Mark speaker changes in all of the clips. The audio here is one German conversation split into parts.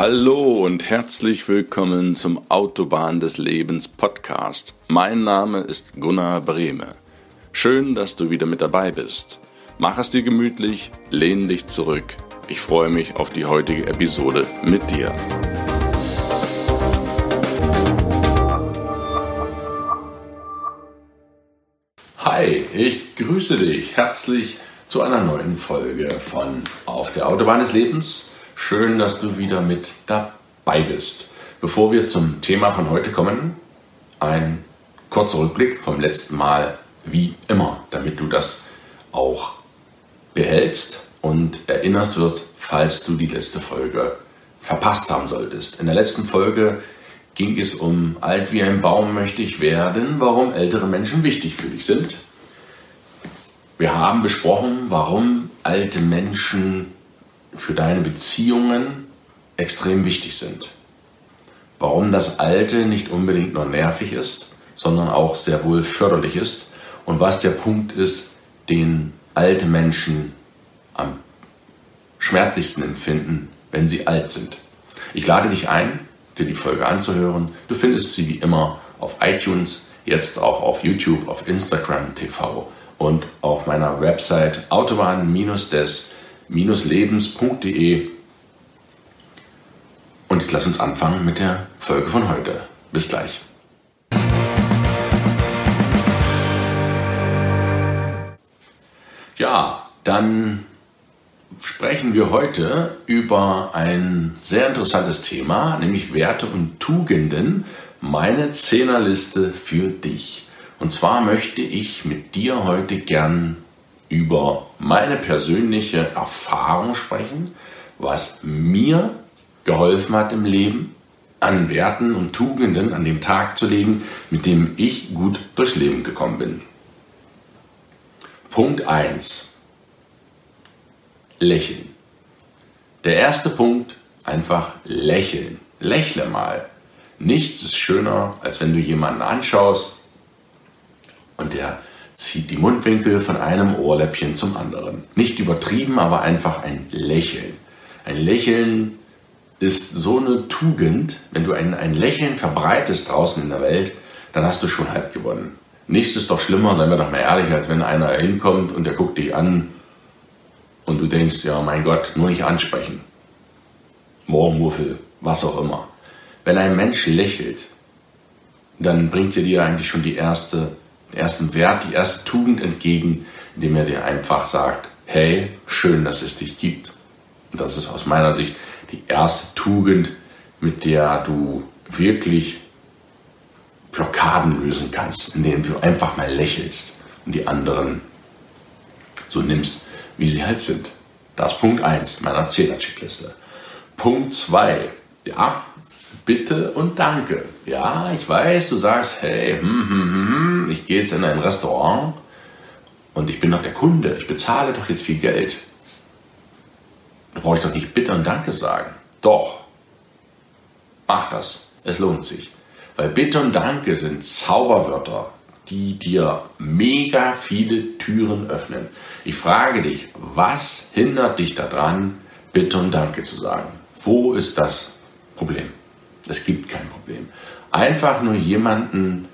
Speaker 1: Hallo und herzlich willkommen zum Autobahn des Lebens Podcast. Mein Name ist Gunnar Brehme. Schön, dass du wieder mit dabei bist. Mach es dir gemütlich, lehn dich zurück. Ich freue mich auf die heutige Episode mit dir. Hi, ich grüße dich herzlich zu einer neuen Folge von Auf der Autobahn des Lebens. Schön, dass du wieder mit dabei bist. Bevor wir zum Thema von heute kommen, ein kurzer Rückblick vom letzten Mal, wie immer, damit du das auch behältst und erinnerst wirst, falls du die letzte Folge verpasst haben solltest. In der letzten Folge ging es um alt wie ein Baum möchte ich werden, warum ältere Menschen wichtig für dich sind. Wir haben besprochen, warum alte Menschen für deine Beziehungen extrem wichtig sind. Warum das Alte nicht unbedingt nur nervig ist, sondern auch sehr wohl förderlich ist und was der Punkt ist, den alte Menschen am schmerzlichsten empfinden, wenn sie alt sind. Ich lade dich ein, dir die Folge anzuhören. Du findest sie wie immer auf iTunes, jetzt auch auf YouTube, auf Instagram TV und auf meiner Website autobahn-des-lebens.de. Und jetzt lass uns anfangen mit der Folge von heute. Bis gleich. Ja, dann sprechen wir heute über ein sehr interessantes Thema, nämlich Werte und Tugenden. Meine Zehnerliste für dich. Und zwar möchte ich mit dir heute gern über meine persönliche Erfahrung sprechen, was mir geholfen hat im Leben, an Werten und Tugenden an den Tag zu legen, mit dem ich gut durchs Leben gekommen bin. Punkt 1. Lächeln. Der erste Punkt, einfach lächeln. Lächle mal. Nichts ist schöner, als wenn du jemanden anschaust und der zieht die Mundwinkel von einem Ohrläppchen zum anderen. Nicht übertrieben, aber einfach ein Lächeln. Ein Lächeln ist so eine Tugend, wenn du ein, ein Lächeln verbreitest draußen in der Welt, dann hast du schon halb gewonnen. Nichts ist doch schlimmer, seien wir doch mal ehrlich, als wenn einer hinkommt und der guckt dich an und du denkst, ja mein Gott, nur nicht ansprechen. Morgenmuffel, was auch immer. Wenn ein Mensch lächelt, dann bringt er dir eigentlich schon die erste ersten Wert, die erste Tugend entgegen, indem er dir einfach sagt, hey, schön, dass es dich gibt. Und das ist aus meiner Sicht die erste Tugend, mit der du wirklich Blockaden lösen kannst, indem du einfach mal lächelst und die anderen so nimmst, wie sie halt sind. Das ist Punkt 1 meiner 10er Checkliste. Punkt 2. Ja, Bitte und Danke. Ja, ich weiß, du sagst, hey, hm, hm, hm, hm, ich gehe jetzt in ein Restaurant und ich bin doch der Kunde, ich bezahle doch jetzt viel Geld. Da brauche ich doch nicht Bitte und Danke sagen. Doch. Mach das. Es lohnt sich. Weil Bitte und Danke sind Zauberwörter, die dir mega viele Türen öffnen. Ich frage dich, was hindert dich daran, Bitte und Danke zu sagen? Wo ist das Problem? Es gibt kein Problem. Einfach nur jemanden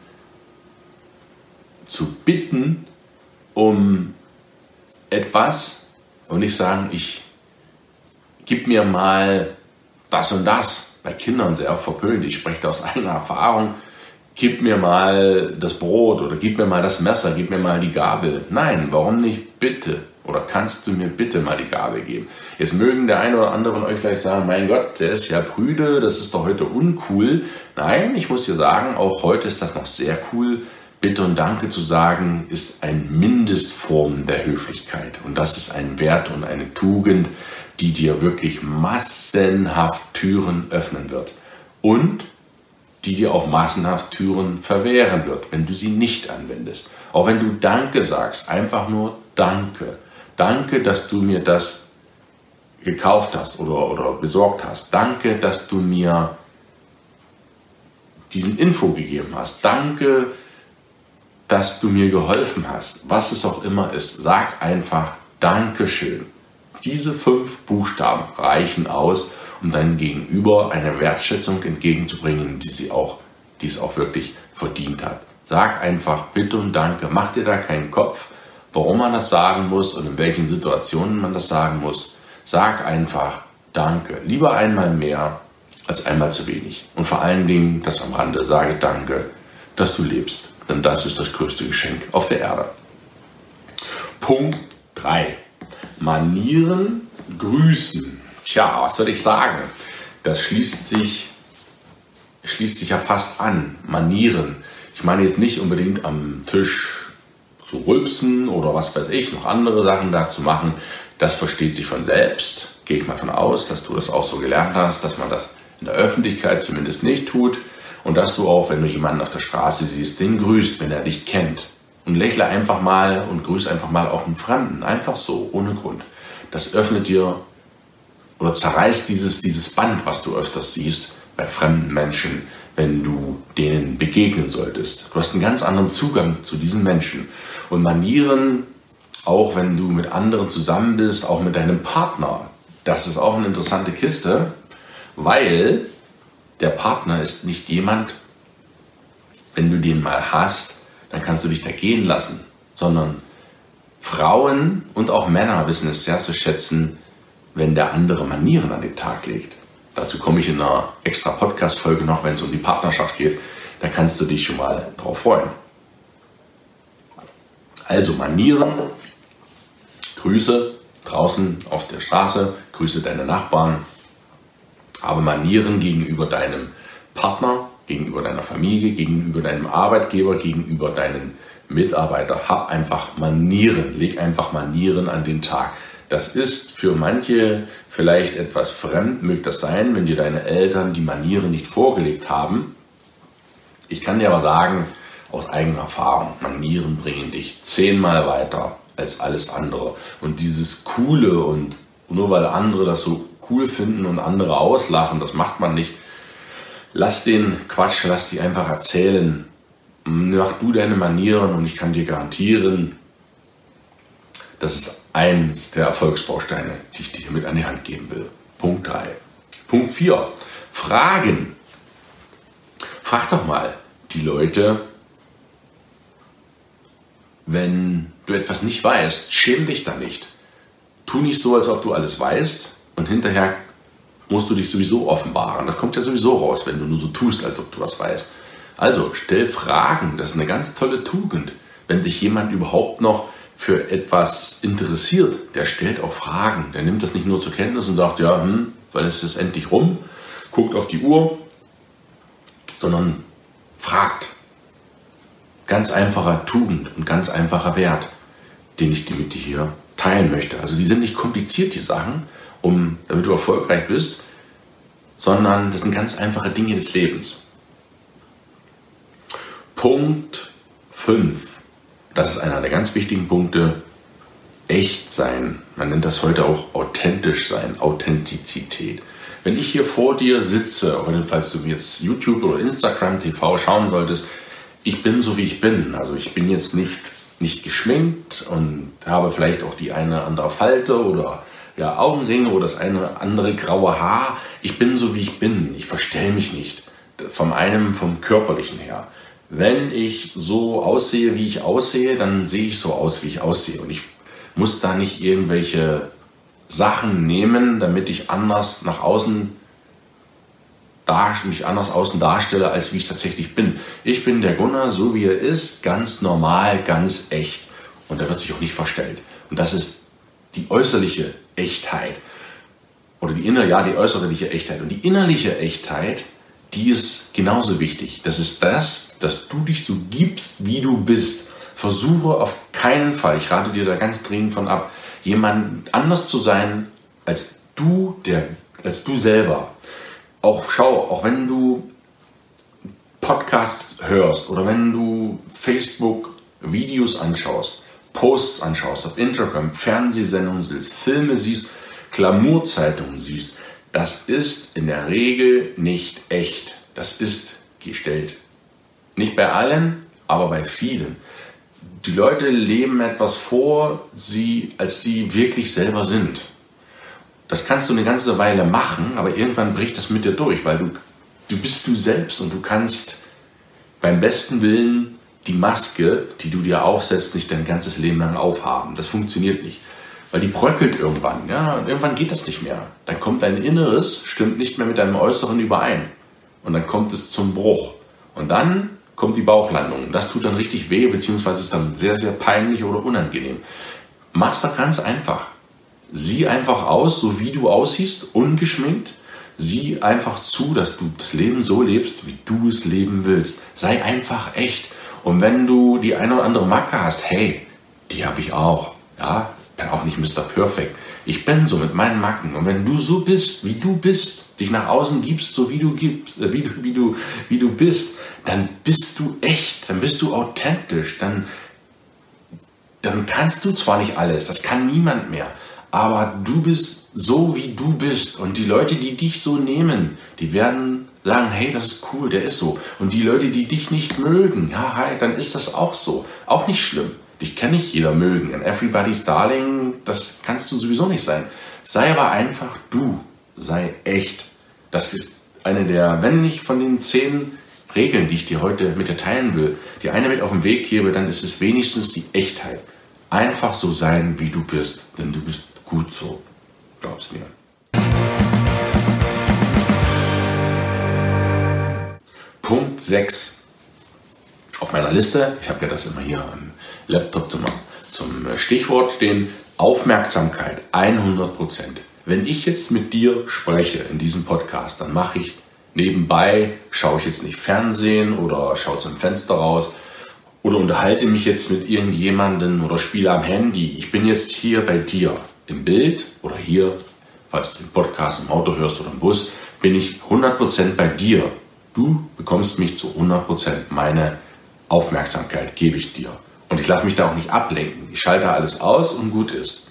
Speaker 1: zu bitten um etwas und nicht sagen, ich gib mir mal das und das. Bei Kindern sehr verpönt. Ich spreche aus eigener Erfahrung. Gib mir mal das Brot oder gib mir mal das Messer, gib mir mal die Gabel. Nein, warum nicht bitte? Oder kannst du mir bitte mal die Gabe geben? Jetzt mögen der eine oder andere von euch vielleicht sagen, mein Gott, der ist ja prüde, das ist doch heute uncool. Nein, ich muss dir sagen, auch heute ist das noch sehr cool. Bitte und Danke zu sagen, ist ein Mindestform der Höflichkeit. Und das ist ein Wert und eine Tugend, die dir wirklich massenhaft Türen öffnen wird. Und die dir auch massenhaft Türen verwehren wird, wenn du sie nicht anwendest. Auch wenn du Danke sagst, einfach nur Danke Danke, dass du mir das gekauft hast oder, oder besorgt hast. Danke, dass du mir diesen Info gegeben hast. Danke, dass du mir geholfen hast. Was es auch immer ist, sag einfach Dankeschön. Diese fünf Buchstaben reichen aus, um deinem Gegenüber eine Wertschätzung entgegenzubringen, die sie auch, die es auch wirklich verdient hat. Sag einfach Bitte und Danke, mach dir da keinen Kopf, warum man das sagen muss und in welchen Situationen man das sagen muss. Sag einfach Danke. Lieber einmal mehr als einmal zu wenig. Und vor allen Dingen, das am Rande, sage Danke, dass du lebst. Denn das ist das größte Geschenk auf der Erde. Punkt 3. Manieren grüßen. Tja, was soll ich sagen? Das schließt sich, schließt sich ja fast an. Manieren. Ich meine jetzt nicht unbedingt am Tisch zu rülpsen oder was weiß ich, noch andere Sachen da zu machen. Das versteht sich von selbst. Gehe ich mal von aus, dass du das auch so gelernt hast, dass man das in der Öffentlichkeit zumindest nicht tut und dass du auch, wenn du jemanden auf der Straße siehst, den grüßt, wenn er dich kennt. Und lächle einfach mal und grüß einfach mal auch einen Fremden. Einfach so, ohne Grund. Das öffnet dir oder zerreißt dieses, dieses Band, was du öfters siehst bei fremden Menschen, wenn du denen begegnen solltest. Du hast einen ganz anderen Zugang zu diesen Menschen. Und Manieren, auch wenn du mit anderen zusammen bist, auch mit deinem Partner, das ist auch eine interessante Kiste, weil der Partner ist nicht jemand, wenn du den mal hast, dann kannst du dich da gehen lassen, sondern Frauen und auch Männer wissen es sehr zu schätzen, wenn der andere Manieren an den Tag legt. Dazu komme ich in einer extra Podcast-Folge noch, wenn es um die Partnerschaft geht. Da kannst du dich schon mal drauf freuen. Also Manieren, Grüße draußen auf der Straße, grüße deine Nachbarn, habe Manieren gegenüber deinem Partner, gegenüber deiner Familie, gegenüber deinem Arbeitgeber, gegenüber deinen Mitarbeitern. Hab einfach Manieren, leg einfach Manieren an den Tag. Das ist für manche vielleicht etwas fremd, möge das sein, wenn dir deine Eltern die Manieren nicht vorgelegt haben. Ich kann dir aber sagen, aus eigener Erfahrung, Manieren bringen dich zehnmal weiter als alles andere. Und dieses Coole und nur weil andere das so cool finden und andere auslachen, das macht man nicht. Lass den Quatsch, lass die einfach erzählen. Mach du deine Manieren und ich kann dir garantieren, das ist eins der Erfolgsbausteine, die ich dir mit an die Hand geben will. Punkt 3. Punkt 4. Fragen. Frag doch mal die Leute, wenn du etwas nicht weißt, schäm dich da nicht. Tu nicht so, als ob du alles weißt und hinterher musst du dich sowieso offenbaren. Das kommt ja sowieso raus, wenn du nur so tust, als ob du was weißt. Also stell Fragen, das ist eine ganz tolle Tugend. Wenn sich jemand überhaupt noch für etwas interessiert, der stellt auch Fragen. Der nimmt das nicht nur zur Kenntnis und sagt, ja, hm, es ist endlich rum, guckt auf die Uhr, sondern fragt. Ganz einfacher Tugend und ganz einfacher Wert, den ich mit dir hier teilen möchte. Also die sind nicht kompliziert, die Sachen, um, damit du erfolgreich bist, sondern das sind ganz einfache Dinge des Lebens. Punkt 5 das ist einer der ganz wichtigen Punkte. Echt sein. Man nennt das heute auch authentisch sein, Authentizität. Wenn ich hier vor dir sitze, auch falls du jetzt YouTube oder Instagram TV schauen solltest, ich bin so wie ich bin. Also ich bin jetzt nicht, nicht geschminkt und habe vielleicht auch die eine andere Falte oder ja, Augenringe oder das eine andere graue Haar. Ich bin so wie ich bin. Ich verstelle mich nicht. Vom einen, vom körperlichen her wenn ich so aussehe, wie ich aussehe, dann sehe ich so aus, wie ich aussehe. Und ich muss da nicht irgendwelche Sachen nehmen, damit ich anders nach außen mich anders außen darstelle, als wie ich tatsächlich bin. Ich bin der Gunnar, so wie er ist, ganz normal, ganz echt. Und er wird sich auch nicht verstellt. Und das ist die äußerliche Echtheit. Oder die innere, ja, die äußerliche Echtheit. Und die innerliche Echtheit, die ist genauso wichtig. Das ist das, dass du dich so gibst, wie du bist. Versuche auf keinen Fall, ich rate dir da ganz dringend von ab, jemand anders zu sein als du, der, als du selber. Auch schau, auch wenn du Podcasts hörst oder wenn du Facebook Videos anschaust, Posts anschaust auf Instagram, Fernsehsendungen siehst, Filme siehst, Glamourzeitungen siehst, das ist in der Regel nicht echt. Das ist gestellt. Nicht bei allen, aber bei vielen. Die Leute leben etwas vor, sie, als sie wirklich selber sind. das kannst du eine ganze Weile machen, aber irgendwann bricht das mit dir durch, weil du, du bist du selbst und du kannst beim besten Willen die Maske, die du dir aufsetzt, nicht dein ganzes Leben lang aufhaben. Das funktioniert nicht. Weil die bröckelt irgendwann, ja, und irgendwann geht das nicht mehr. Dann kommt dein Inneres, stimmt nicht mehr mit deinem Äußeren überein. Und dann kommt es zum Bruch. Und dann kommt die Bauchlandung. Das tut dann richtig weh, beziehungsweise ist dann sehr, sehr peinlich oder unangenehm. Mach's doch ganz einfach. Sieh einfach aus, so wie du aussiehst, ungeschminkt. Sieh einfach zu, dass du das Leben so lebst, wie du es leben willst. Sei einfach echt. Und wenn du die eine oder andere Macke hast, hey, die habe ich auch. Ja, bin auch nicht Mr. Perfect. Ich bin so mit meinen Macken. Und wenn du so bist, wie du bist, dich nach außen gibst, so wie du gibst, äh, wie du, wie du, wie du bist, dann bist du echt, dann bist du authentisch, dann, dann kannst du zwar nicht alles, das kann niemand mehr, aber du bist so, wie du bist. Und die Leute, die dich so nehmen, die werden sagen, hey, das ist cool, der ist so. Und die Leute, die dich nicht mögen, ja, hi, dann ist das auch so. Auch nicht schlimm. Dich kann nicht jeder mögen. And everybody's darling, das kannst du sowieso nicht sein. Sei aber einfach du. Sei echt. Das ist eine der, wenn nicht von den zehn Regeln, die ich dir heute mit dir teilen will, die eine mit auf den Weg gebe, dann ist es wenigstens die Echtheit. Einfach so sein, wie du bist, denn du bist gut so. Glaub's mir. Punkt 6 auf meiner Liste. Ich habe ja das immer hier am Laptop zum, zum Stichwort stehen. Aufmerksamkeit 100 Prozent. Wenn ich jetzt mit dir spreche in diesem Podcast, dann mache ich nebenbei, schaue ich jetzt nicht Fernsehen oder schaue zum Fenster raus oder unterhalte mich jetzt mit irgendjemandem oder spiele am Handy. Ich bin jetzt hier bei dir im Bild oder hier, falls du den Podcast im Auto hörst oder im Bus, bin ich 100% bei dir. Du bekommst mich zu 100%. Meine Aufmerksamkeit gebe ich dir. Und ich lasse mich da auch nicht ablenken. Ich schalte alles aus und gut ist.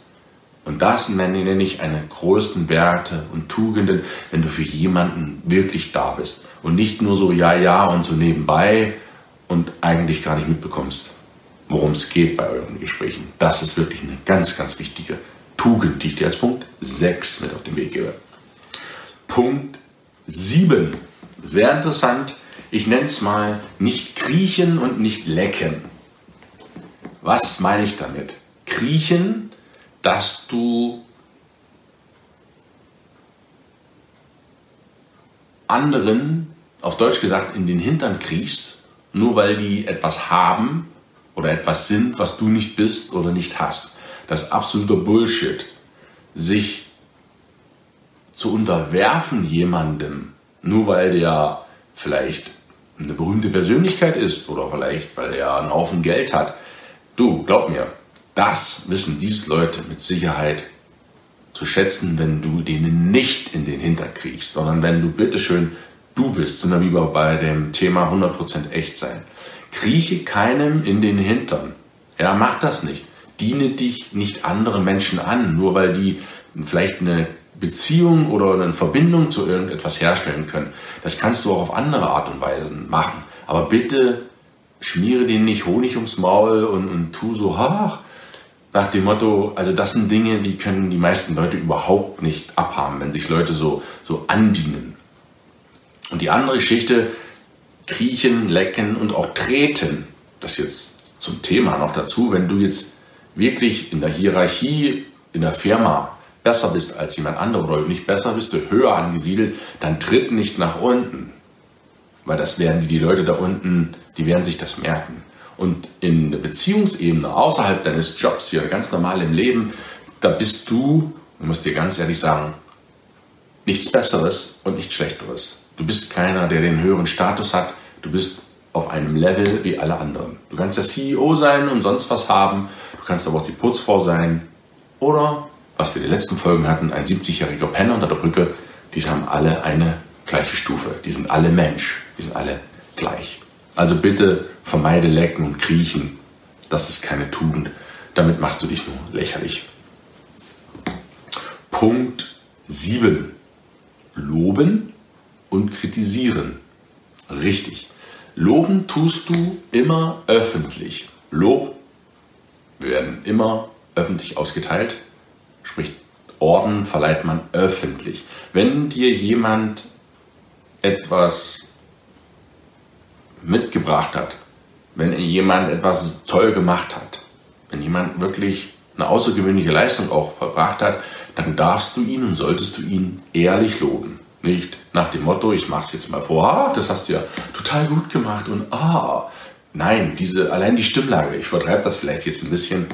Speaker 1: Und das nenne ich eine größten Werte und Tugenden, wenn du für jemanden wirklich da bist. Und nicht nur so ja, ja und so nebenbei und eigentlich gar nicht mitbekommst, worum es geht bei euren Gesprächen. Das ist wirklich eine ganz, ganz wichtige Tugend, die ich dir als Punkt 6 mit auf den Weg gebe. Punkt 7. Sehr interessant. Ich nenne es mal nicht kriechen und nicht lecken. Was meine ich damit? Kriechen, dass du anderen, auf Deutsch gesagt, in den Hintern kriechst, nur weil die etwas haben oder etwas sind, was du nicht bist oder nicht hast. Das ist absoluter Bullshit. Sich zu unterwerfen jemandem, nur weil der vielleicht eine berühmte Persönlichkeit ist oder vielleicht weil er einen Haufen Geld hat. Du, glaub mir, das wissen diese Leute mit Sicherheit zu schätzen, wenn du denen nicht in den Hintern kriegst, sondern wenn du bitteschön du bist, sind wir wie bei dem Thema 100% echt sein. Krieche keinem in den Hintern. Ja, mach das nicht. Diene dich nicht anderen Menschen an, nur weil die vielleicht eine Beziehung oder eine Verbindung zu irgendetwas herstellen können. Das kannst du auch auf andere Art und Weise machen. Aber bitte schmiere denen nicht Honig ums Maul und, und tu so, ach, nach dem Motto, also das sind Dinge, die können die meisten Leute überhaupt nicht abhaben, wenn sich Leute so, so andienen. Und die andere Geschichte, kriechen, lecken und auch treten, das jetzt zum Thema noch dazu, wenn du jetzt wirklich in der Hierarchie in der Firma besser bist als jemand anderer oder nicht besser bist, du höher angesiedelt, dann tritt nicht nach unten. Weil das werden die, die Leute da unten, die werden sich das merken. Und in der Beziehungsebene, außerhalb deines Jobs hier, ganz normal im Leben, da bist du, ich muss dir ganz ehrlich sagen, nichts Besseres und nichts Schlechteres. Du bist keiner, der den höheren Status hat. Du bist auf einem Level wie alle anderen. Du kannst der CEO sein und sonst was haben. Du kannst aber auch die Putzfrau sein. Oder was wir in den letzten Folgen hatten, ein 70-jähriger Penner unter der Brücke, die haben alle eine gleiche Stufe. Die sind alle Mensch. Die sind alle gleich. Also bitte vermeide Lecken und Kriechen. Das ist keine Tugend. Damit machst du dich nur lächerlich. Punkt 7. Loben und kritisieren. Richtig. Loben tust du immer öffentlich. Lob werden immer öffentlich ausgeteilt sprich Orden verleiht man öffentlich. Wenn dir jemand etwas mitgebracht hat, wenn jemand etwas toll gemacht hat, wenn jemand wirklich eine außergewöhnliche Leistung auch verbracht hat, dann darfst du ihn und solltest du ihn ehrlich loben. Nicht nach dem Motto, ich mach's jetzt mal vor, ah, das hast du ja total gut gemacht und ah. Nein, diese, allein die Stimmlage, ich vertreibe das vielleicht jetzt ein bisschen,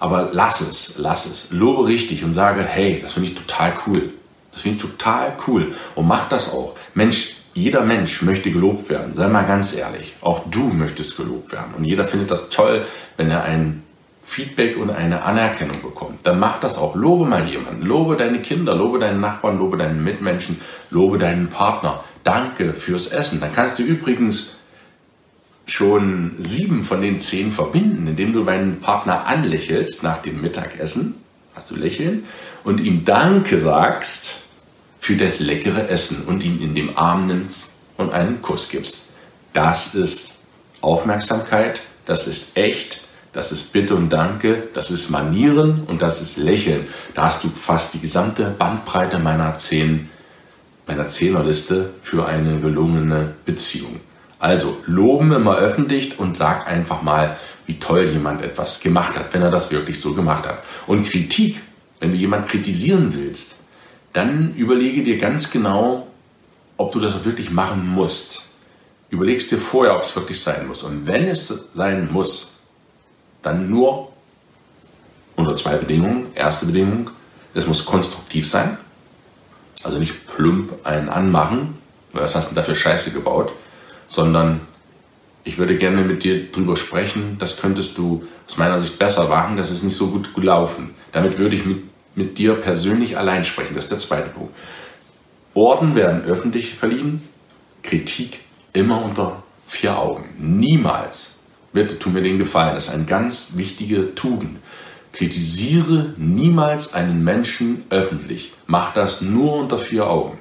Speaker 1: aber lass es, lass es. Lobe richtig und sage, hey, das finde ich total cool. Das finde ich total cool. Und mach das auch. Mensch, jeder Mensch möchte gelobt werden. Sei mal ganz ehrlich. Auch du möchtest gelobt werden. Und jeder findet das toll, wenn er ein Feedback und eine Anerkennung bekommt. Dann mach das auch. Lobe mal jemanden. Lobe deine Kinder, lobe deinen Nachbarn, lobe deinen Mitmenschen, lobe deinen Partner. Danke fürs Essen. Dann kannst du übrigens schon sieben von den zehn verbinden, indem du deinen Partner anlächelst nach dem Mittagessen. Hast du lächeln? Und ihm Danke sagst für das leckere Essen und ihn in dem Arm nimmst und einen Kuss gibst. Das ist Aufmerksamkeit, das ist echt, das ist Bitte und Danke, das ist Manieren und das ist Lächeln. Da hast du fast die gesamte Bandbreite meiner zehn meiner Zehnerliste für eine gelungene Beziehung. Also loben immer öffentlich und sag einfach mal, wie toll jemand etwas gemacht hat, wenn er das wirklich so gemacht hat. Und Kritik, wenn du jemand kritisieren willst, dann überlege dir ganz genau, ob du das wirklich machen musst. Überlegst dir vorher, ob es wirklich sein muss. Und wenn es sein muss, dann nur unter zwei Bedingungen. Erste Bedingung, es muss konstruktiv sein. Also nicht plump einen anmachen, was hast du dafür Scheiße gebaut, sondern ich würde gerne mit dir drüber sprechen, das könntest du aus meiner Sicht besser machen, das ist nicht so gut gelaufen. Damit würde ich mit mit dir persönlich allein sprechen. Das ist der zweite Punkt. Orden werden öffentlich verliehen, Kritik immer unter vier Augen. Niemals, bitte tu mir den Gefallen, das ist eine ganz wichtige Tugend. Kritisiere niemals einen Menschen öffentlich. Mach das nur unter vier Augen.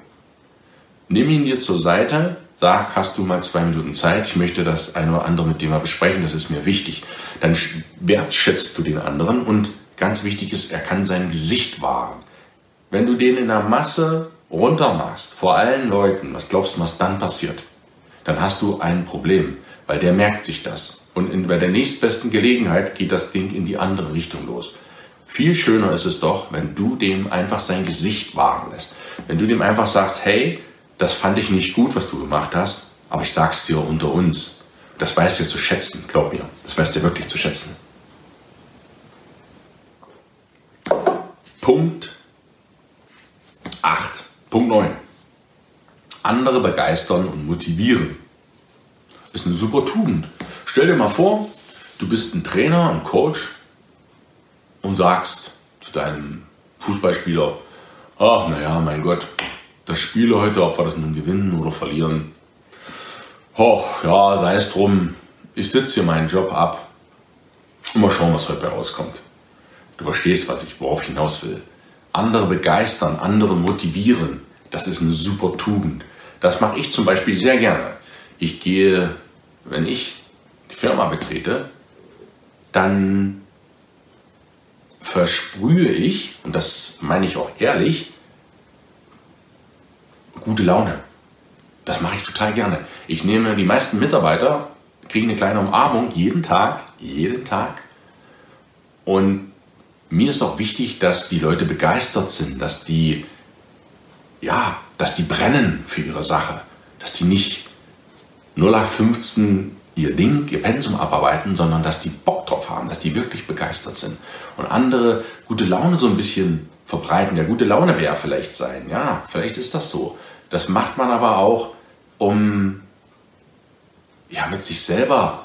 Speaker 1: Nimm ihn dir zur Seite, sag, hast du mal zwei Minuten Zeit, ich möchte das eine oder andere mit dir mal besprechen, das ist mir wichtig. Dann wertschätzt du den anderen und Ganz wichtig ist, er kann sein Gesicht wahren. Wenn du den in der Masse runtermachst, vor allen Leuten, was glaubst du, was dann passiert? Dann hast du ein Problem, weil der merkt sich das. Und in, bei der nächstbesten Gelegenheit geht das Ding in die andere Richtung los. Viel schöner ist es doch, wenn du dem einfach sein Gesicht wahren lässt. Wenn du dem einfach sagst, hey, das fand ich nicht gut, was du gemacht hast, aber ich sag's dir unter uns. Das weißt du zu schätzen, glaub mir. Das weißt du wirklich zu schätzen. Punkt 8. Punkt 9. Andere begeistern und motivieren. Ist eine super Tugend. Stell dir mal vor, du bist ein Trainer, ein Coach und sagst zu deinem Fußballspieler, ach naja, mein Gott, das Spiel heute, ob wir das nun gewinnen oder verlieren, oh, ja, sei es drum, ich sitze hier meinen Job ab und mal schauen, was heute rauskommt. Du verstehst, was ich, worauf ich hinaus will. Andere begeistern, andere motivieren, das ist eine super Tugend. Das mache ich zum Beispiel sehr gerne. Ich gehe, wenn ich die Firma betrete, dann versprühe ich, und das meine ich auch ehrlich, gute Laune. Das mache ich total gerne. Ich nehme die meisten Mitarbeiter, kriegen eine kleine Umarmung jeden Tag, jeden Tag. Und mir ist auch wichtig, dass die Leute begeistert sind, dass die, ja, dass die brennen für ihre Sache, dass die nicht 0815 ihr Ding, ihr Pensum abarbeiten, sondern dass die Bock drauf haben, dass die wirklich begeistert sind. Und andere gute Laune so ein bisschen verbreiten. Ja, gute Laune wäre vielleicht sein. Ja, vielleicht ist das so. Das macht man aber auch, um ja, mit sich selber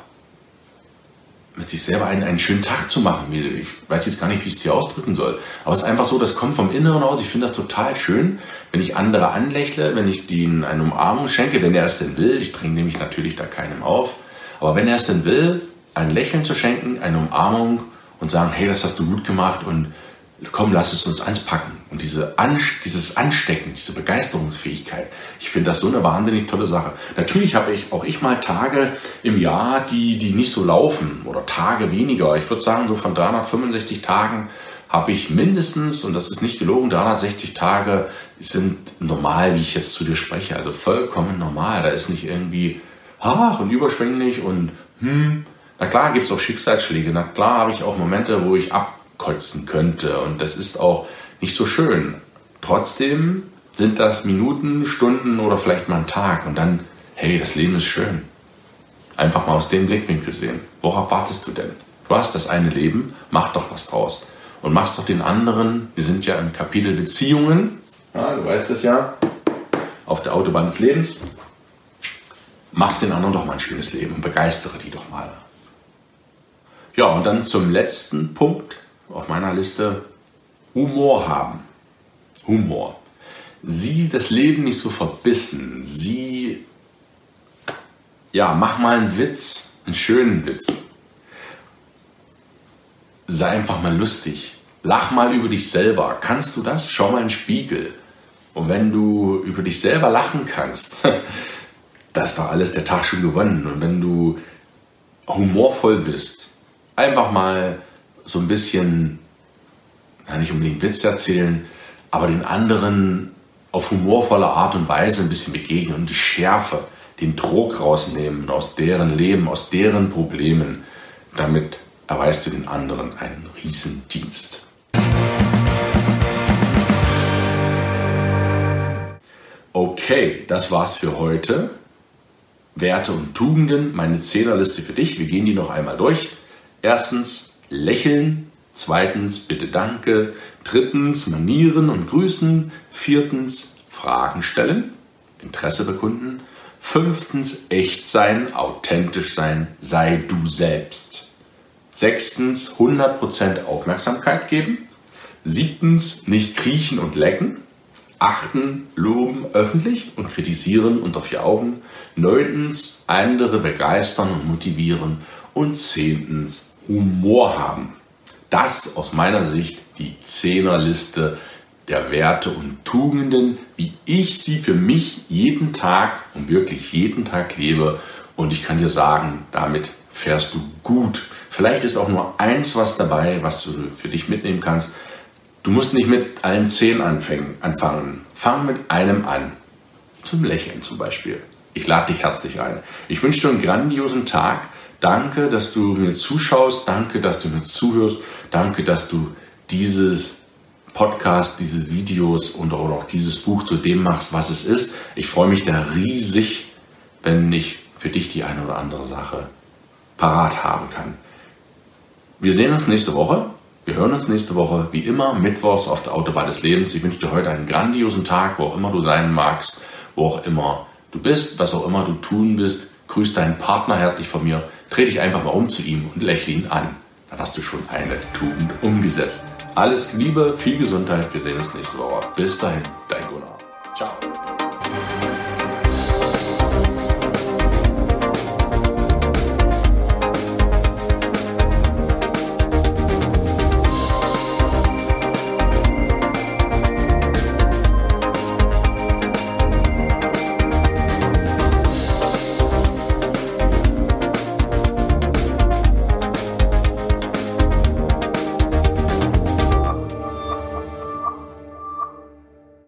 Speaker 1: mit sich selber einen, einen schönen Tag zu machen. Ich weiß jetzt gar nicht, wie ich es hier ausdrücken soll. Aber es ist einfach so, das kommt vom Inneren aus. Ich finde das total schön, wenn ich andere anlächle, wenn ich denen eine Umarmung schenke, wenn er es denn will. Ich dränge nämlich natürlich da keinem auf. Aber wenn er es denn will, ein Lächeln zu schenken, eine Umarmung und sagen, hey, das hast du gut gemacht und komm, lass es uns anpacken. Und diese dieses Anstecken, diese Begeisterungsfähigkeit, ich finde das so eine wahnsinnig tolle Sache. Natürlich habe ich auch ich mal Tage im Jahr, die, die nicht so laufen oder Tage weniger. Ich würde sagen, so von 365 Tagen habe ich mindestens, und das ist nicht gelogen, 360 Tage sind normal, wie ich jetzt zu dir spreche. Also vollkommen normal. Da ist nicht irgendwie, ach, und überschwänglich und hm. Na klar gibt es auch Schicksalsschläge. Na klar habe ich auch Momente, wo ich abkotzen könnte. Und das ist auch nicht so schön. Trotzdem sind das Minuten, Stunden oder vielleicht mal ein Tag. Und dann, hey, das Leben ist schön. Einfach mal aus dem Blickwinkel sehen. Worauf wartest du denn? Du hast das eine Leben, mach doch was draus. Und machst doch den anderen, wir sind ja im Kapitel Beziehungen, ja, du weißt es ja, auf der Autobahn des Lebens, machst den anderen doch mal ein schönes Leben und begeistere die doch mal. Ja, und dann zum letzten Punkt auf meiner Liste, Humor haben. Humor. Sieh das Leben nicht so verbissen. Sieh, ja, mach mal einen Witz, einen schönen Witz sei einfach mal lustig. Lach mal über dich selber. Kannst du das? Schau mal in den Spiegel. Und wenn du über dich selber lachen kannst, da ist doch alles der Tag schon gewonnen. Und wenn du humorvoll bist, einfach mal so ein bisschen, ja, nicht unbedingt Witz erzählen, aber den anderen auf humorvolle Art und Weise ein bisschen begegnen und die Schärfe, den Druck rausnehmen aus deren Leben, aus deren Problemen, damit erweist du den anderen einen Riesendienst. Okay, das war's für heute. Werte und Tugenden, meine Zehnerliste für dich. Wir gehen die noch einmal durch. Erstens, lächeln. Zweitens, bitte danke. Drittens, manieren und grüßen. Viertens, Fragen stellen. Interesse bekunden. Fünftens, echt sein, authentisch sein, sei du selbst. Sechstens, 100% Aufmerksamkeit geben. Siebtens, nicht kriechen und lecken. Achten, loben öffentlich und kritisieren unter vier Augen. Neuntens, andere begeistern und motivieren. Und zehntens, Humor haben. Das aus meiner Sicht die Zehnerliste der Werte und Tugenden, wie ich sie für mich jeden Tag und wirklich jeden Tag lebe. Und ich kann dir sagen, damit fährst du gut Vielleicht ist auch nur eins was dabei, was du für dich mitnehmen kannst. Du musst nicht mit allen zehn anfangen. anfangen. Fang mit einem an. Zum Lächeln zum Beispiel. Ich lade dich herzlich ein. Ich wünsche dir einen grandiosen Tag. Danke, dass du mir zuschaust. Danke, dass du mir zuhörst. Danke, dass du dieses Podcast, diese Videos und auch dieses Buch zu dem machst, was es ist. Ich freue mich da riesig, wenn ich für dich die eine oder andere Sache parat haben kann. Wir sehen uns nächste Woche. Wir hören uns nächste Woche, wie immer, mittwochs auf der Autobahn des Lebens. Ich wünsche dir heute einen grandiosen Tag, wo auch immer du sein magst, wo auch immer du bist, was auch immer du tun bist. Grüß deinen Partner herzlich von mir. Dreh dich einfach mal um zu ihm und lächle ihn an. Dann hast du schon eine Tugend umgesetzt. Alles Liebe, viel Gesundheit. Wir sehen uns nächste Woche. Bis dahin, dein Gunnar. Ciao.